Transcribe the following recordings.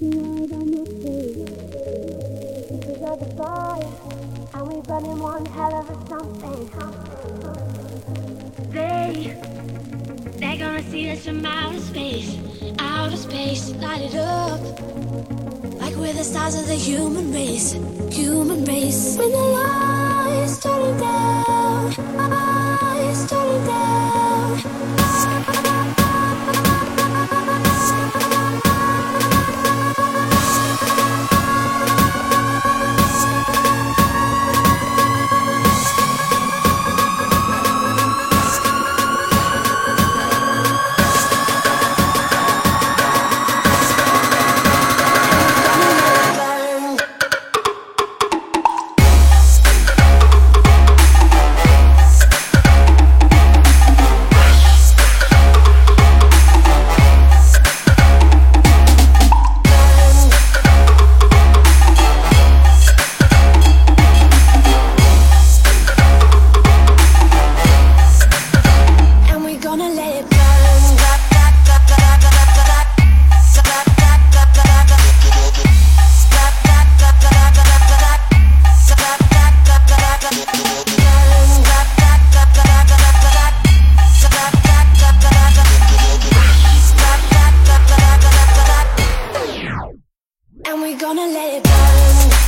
looking right on your face. Because you're the boy, and we're burning one hell of a something. They, they're gonna see us from outer space, outer space, light it up. Like we're the stars of the human race, human race. When the lights turn down, eyes turn down. we gonna let it burn?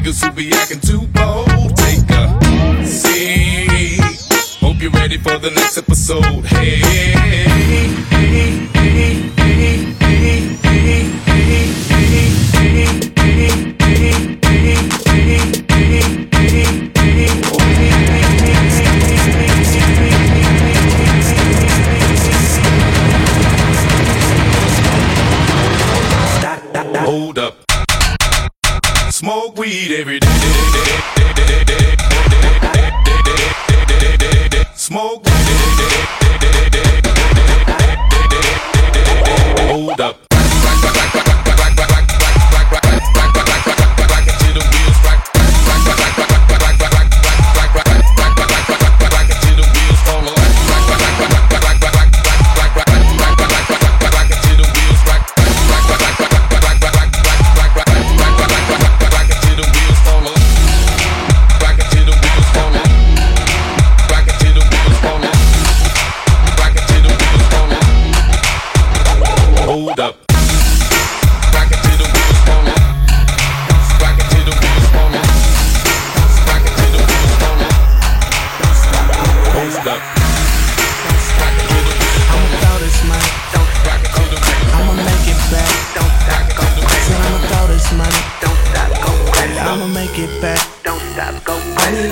niggas who be acting too bold. Take a seat. Hope you're ready for the next episode. Hey.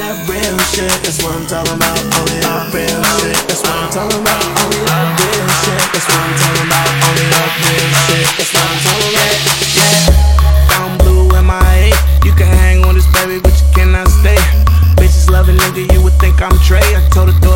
that real shit. That's what I'm talking about. Only that real shit. That's what I'm talking about. Only that real shit. That's what I'm talking about. Only that real shit. That's what I'm talking about. Yeah. I'm blue MIA. You can hang on this baby, but you cannot stay. Bitches love a nigga, you would think I'm Trey. I told her.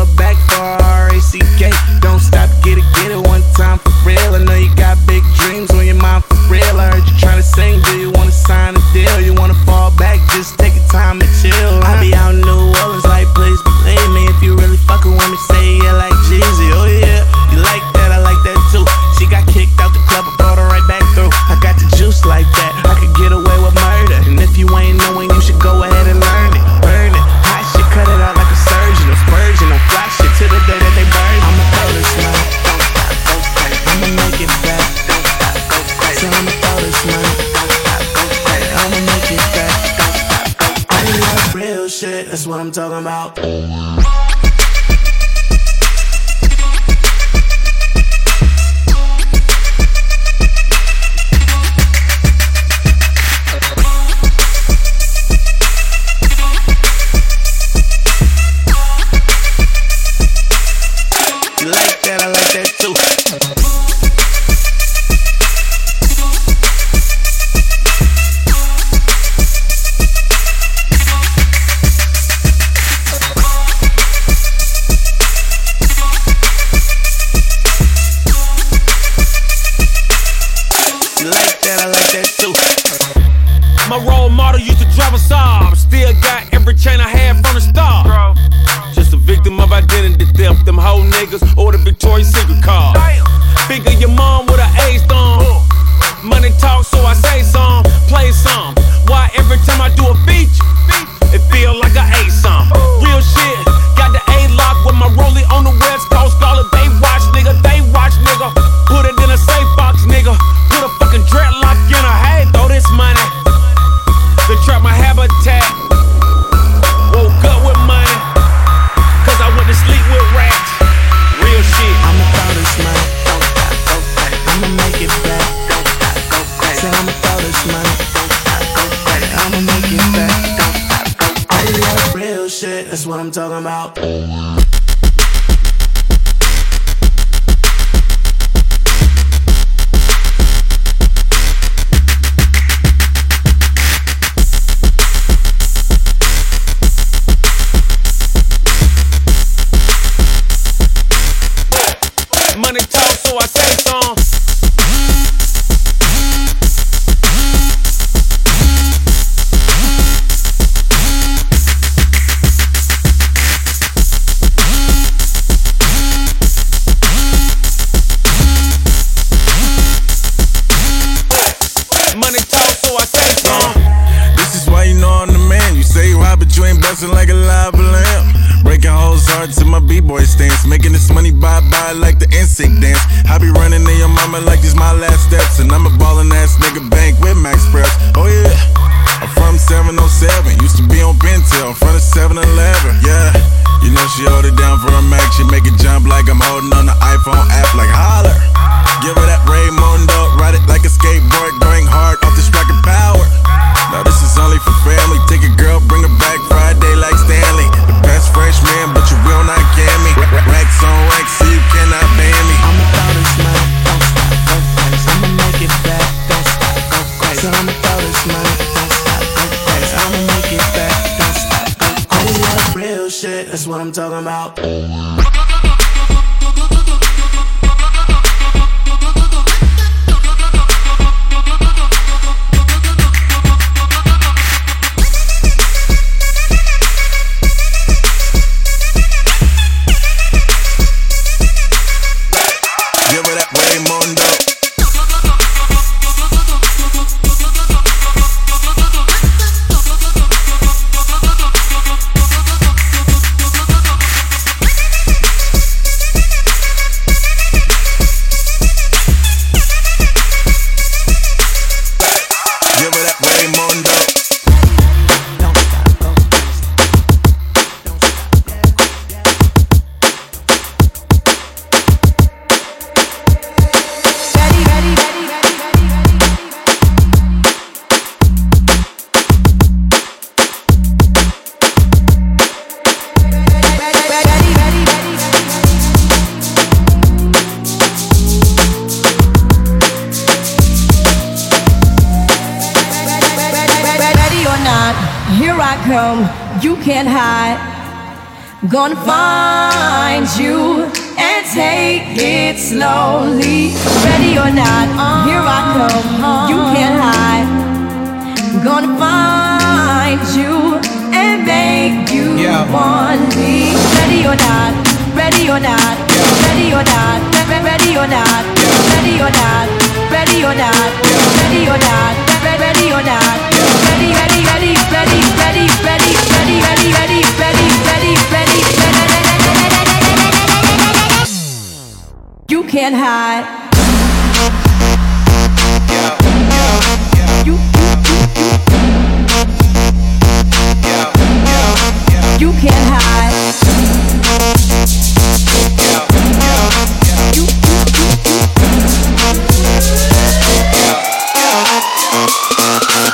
all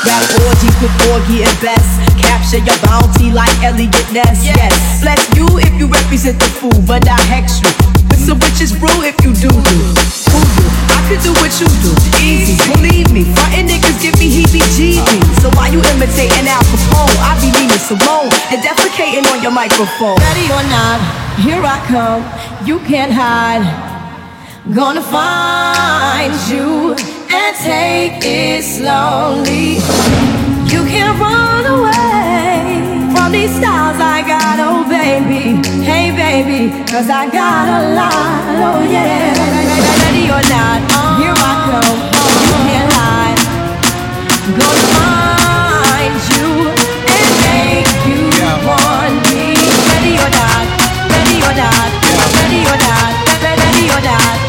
Rap orgies with Porgy and Bess. Capture your bounty like Eliot Ness. Yes. Bless you if you represent the fool, but I hex you. With some witches brew if you do do? I could do what you do. Easy, believe me. Frontin' niggas give me heebie-jeebies. So why you imitating Al Capone? I be Nina Simone and defecating on your microphone. Ready or not, here I come. You can't hide. Gonna find you and take it slowly. You can't run away from these styles I got, oh baby. Hey baby, cause I got a lot, oh yeah. Ready or not, here I come. You can't hide. Gonna find you and make you want me. Ready or not, ready or not, ready or not, ready or not,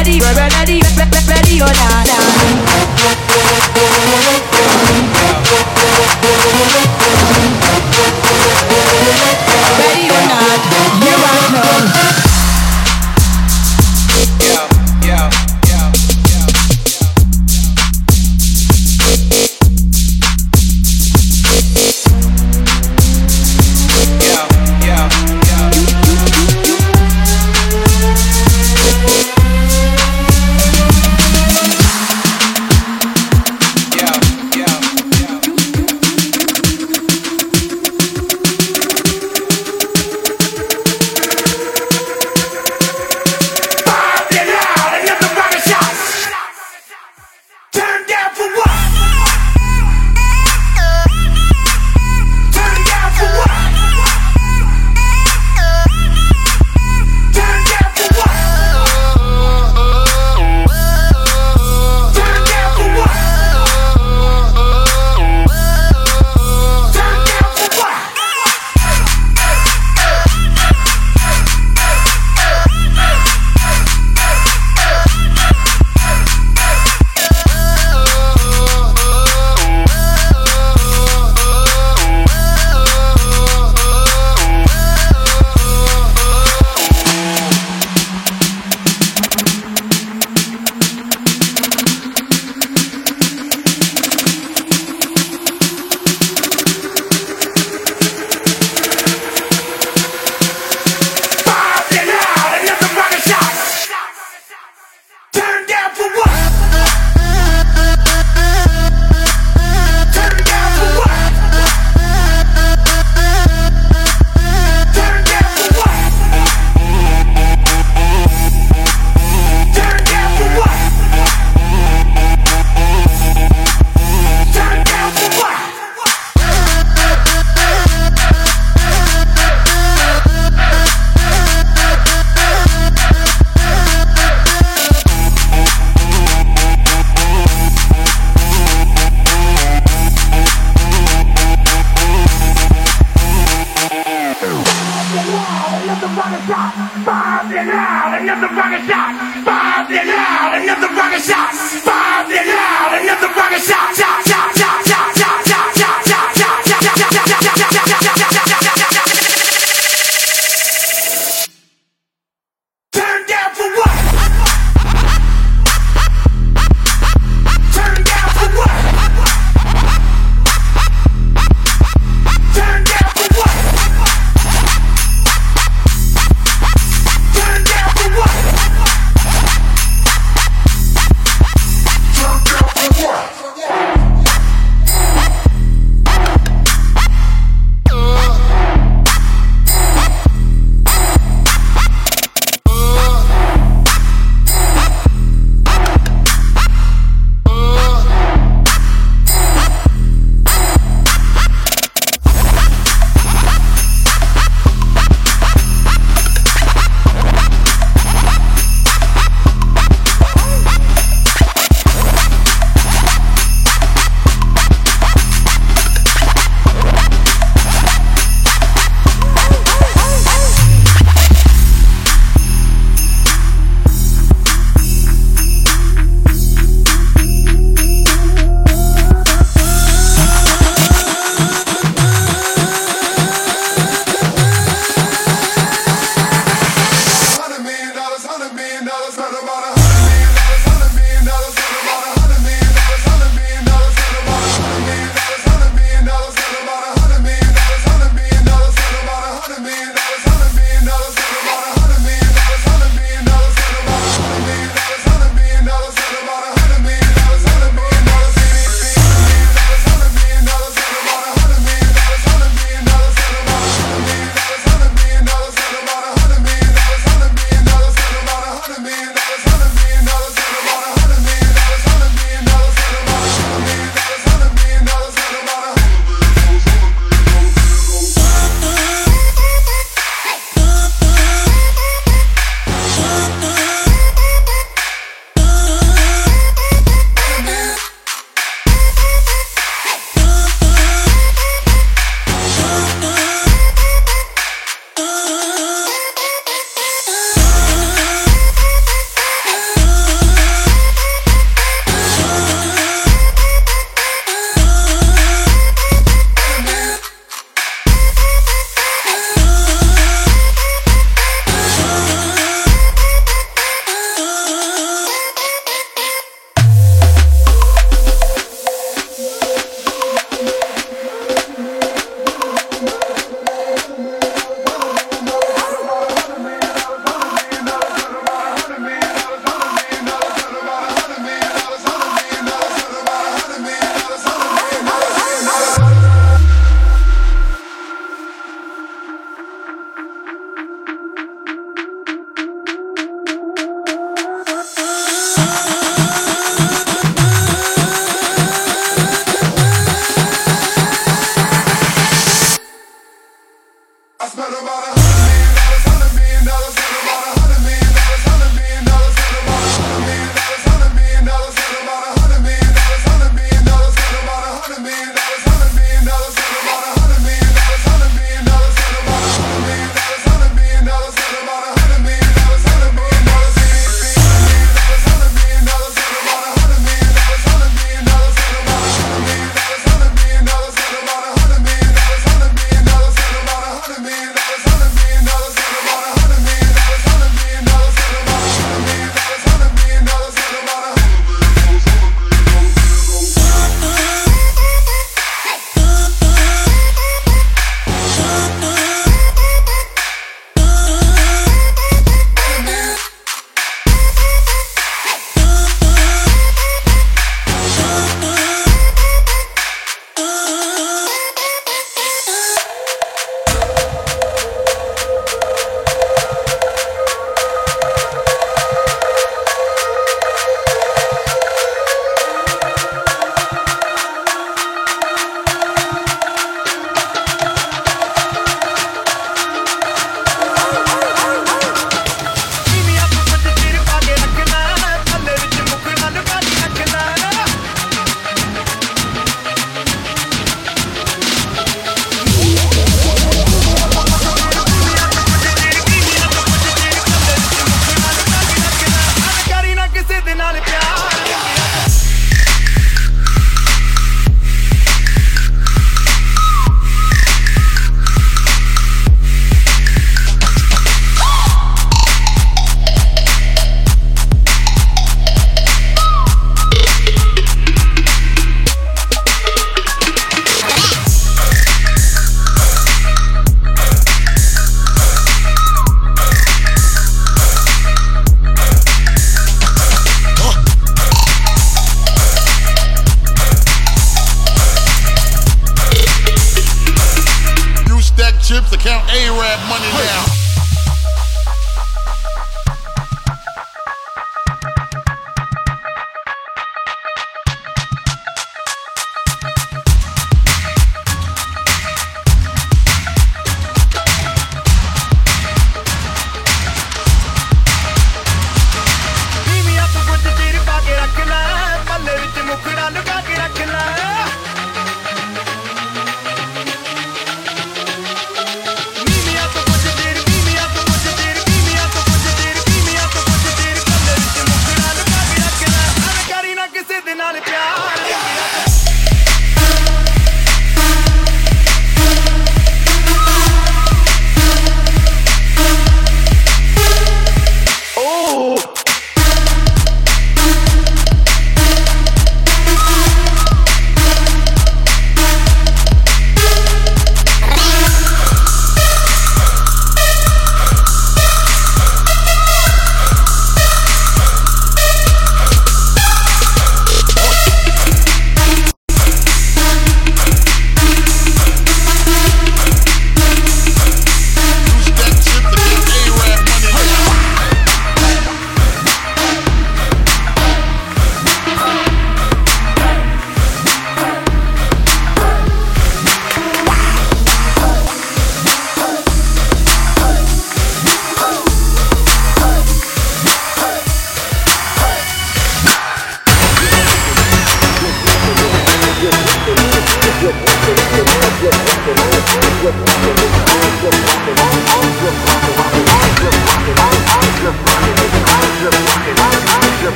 Ready, ready, ready ready. Ready or not,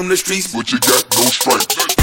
from the streets, but you got no stripes.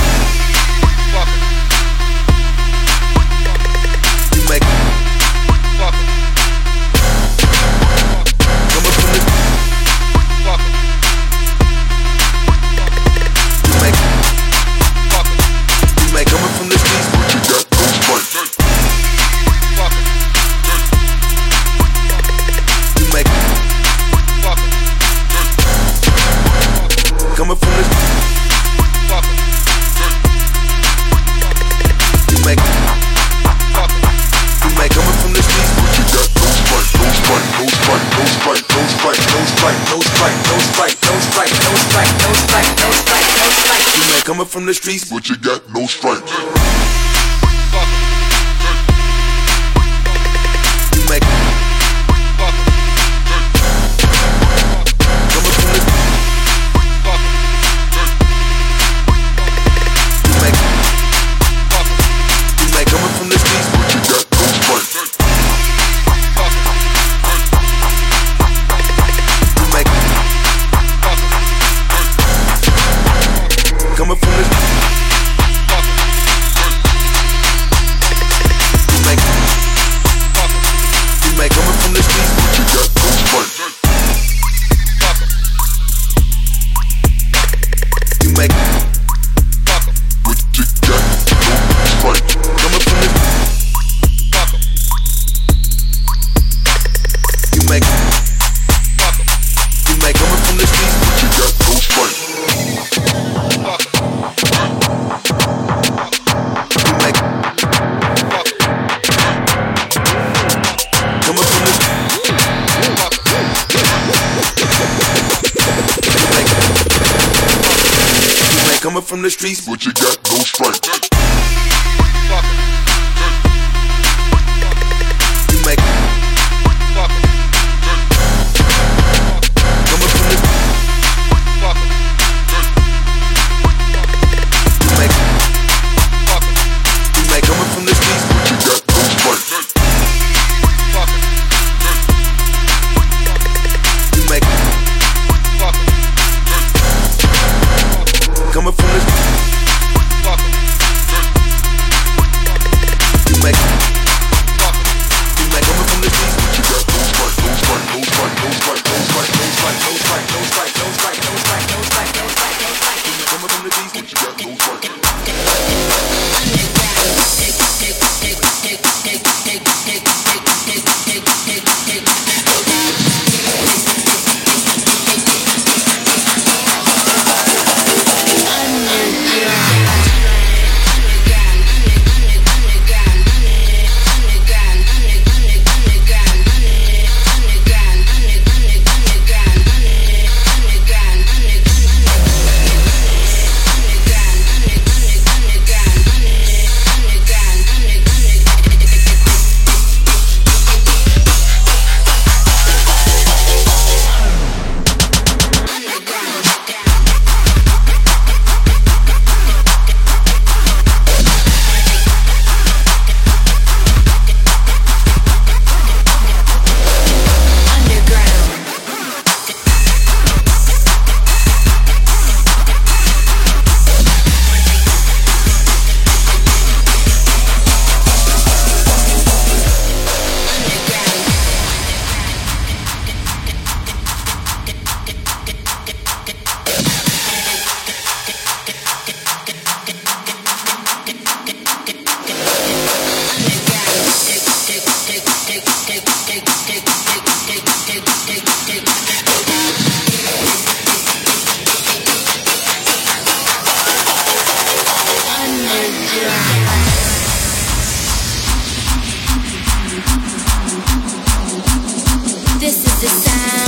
the sound.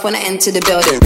when I enter the building.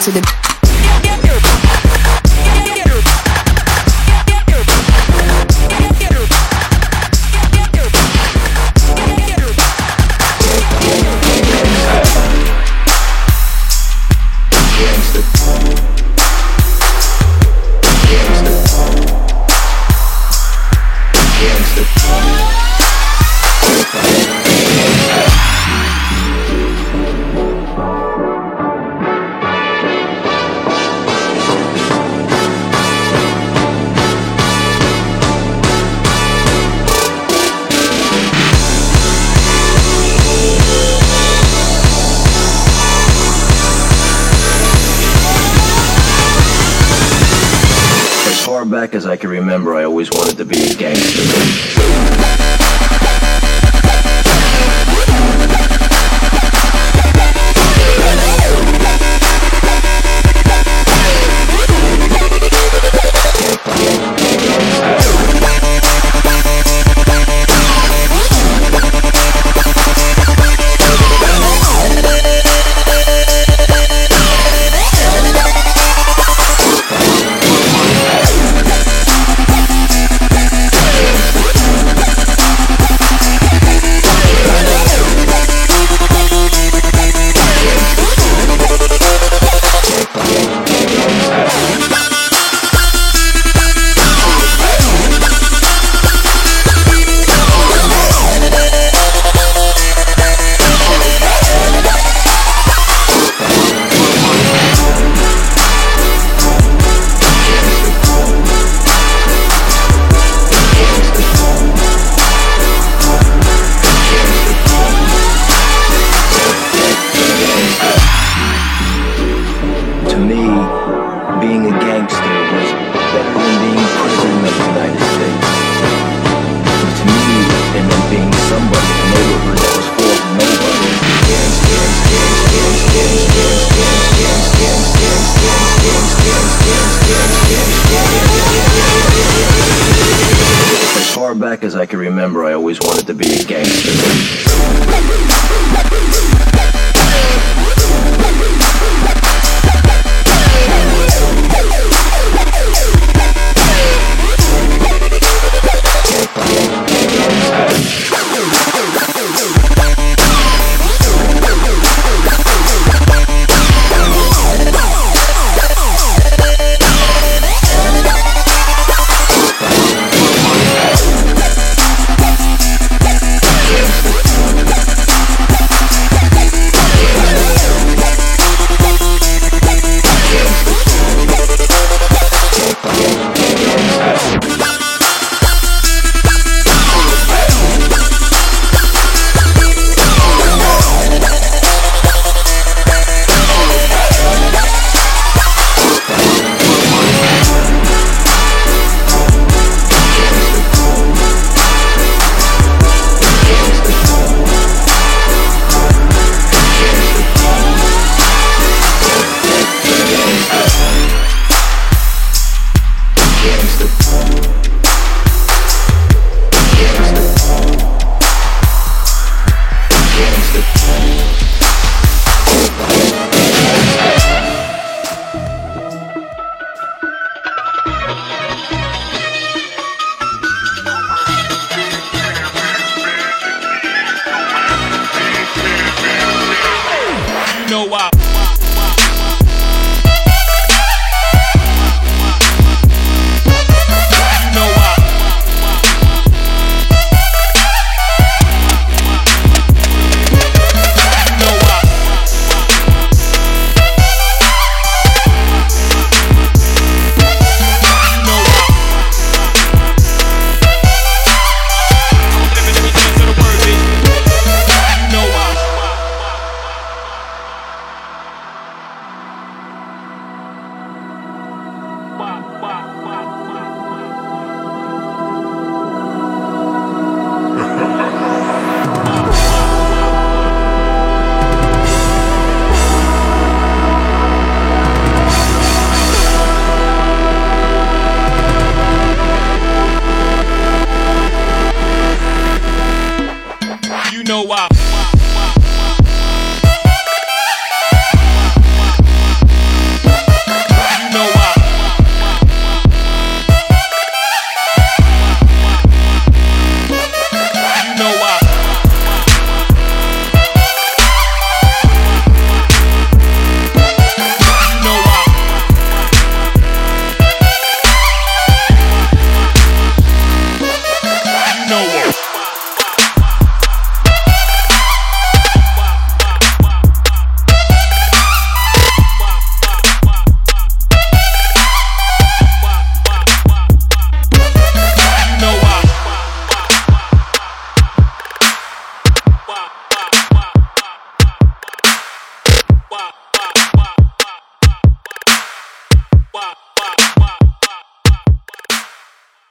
to the remember I always wanted to be a gang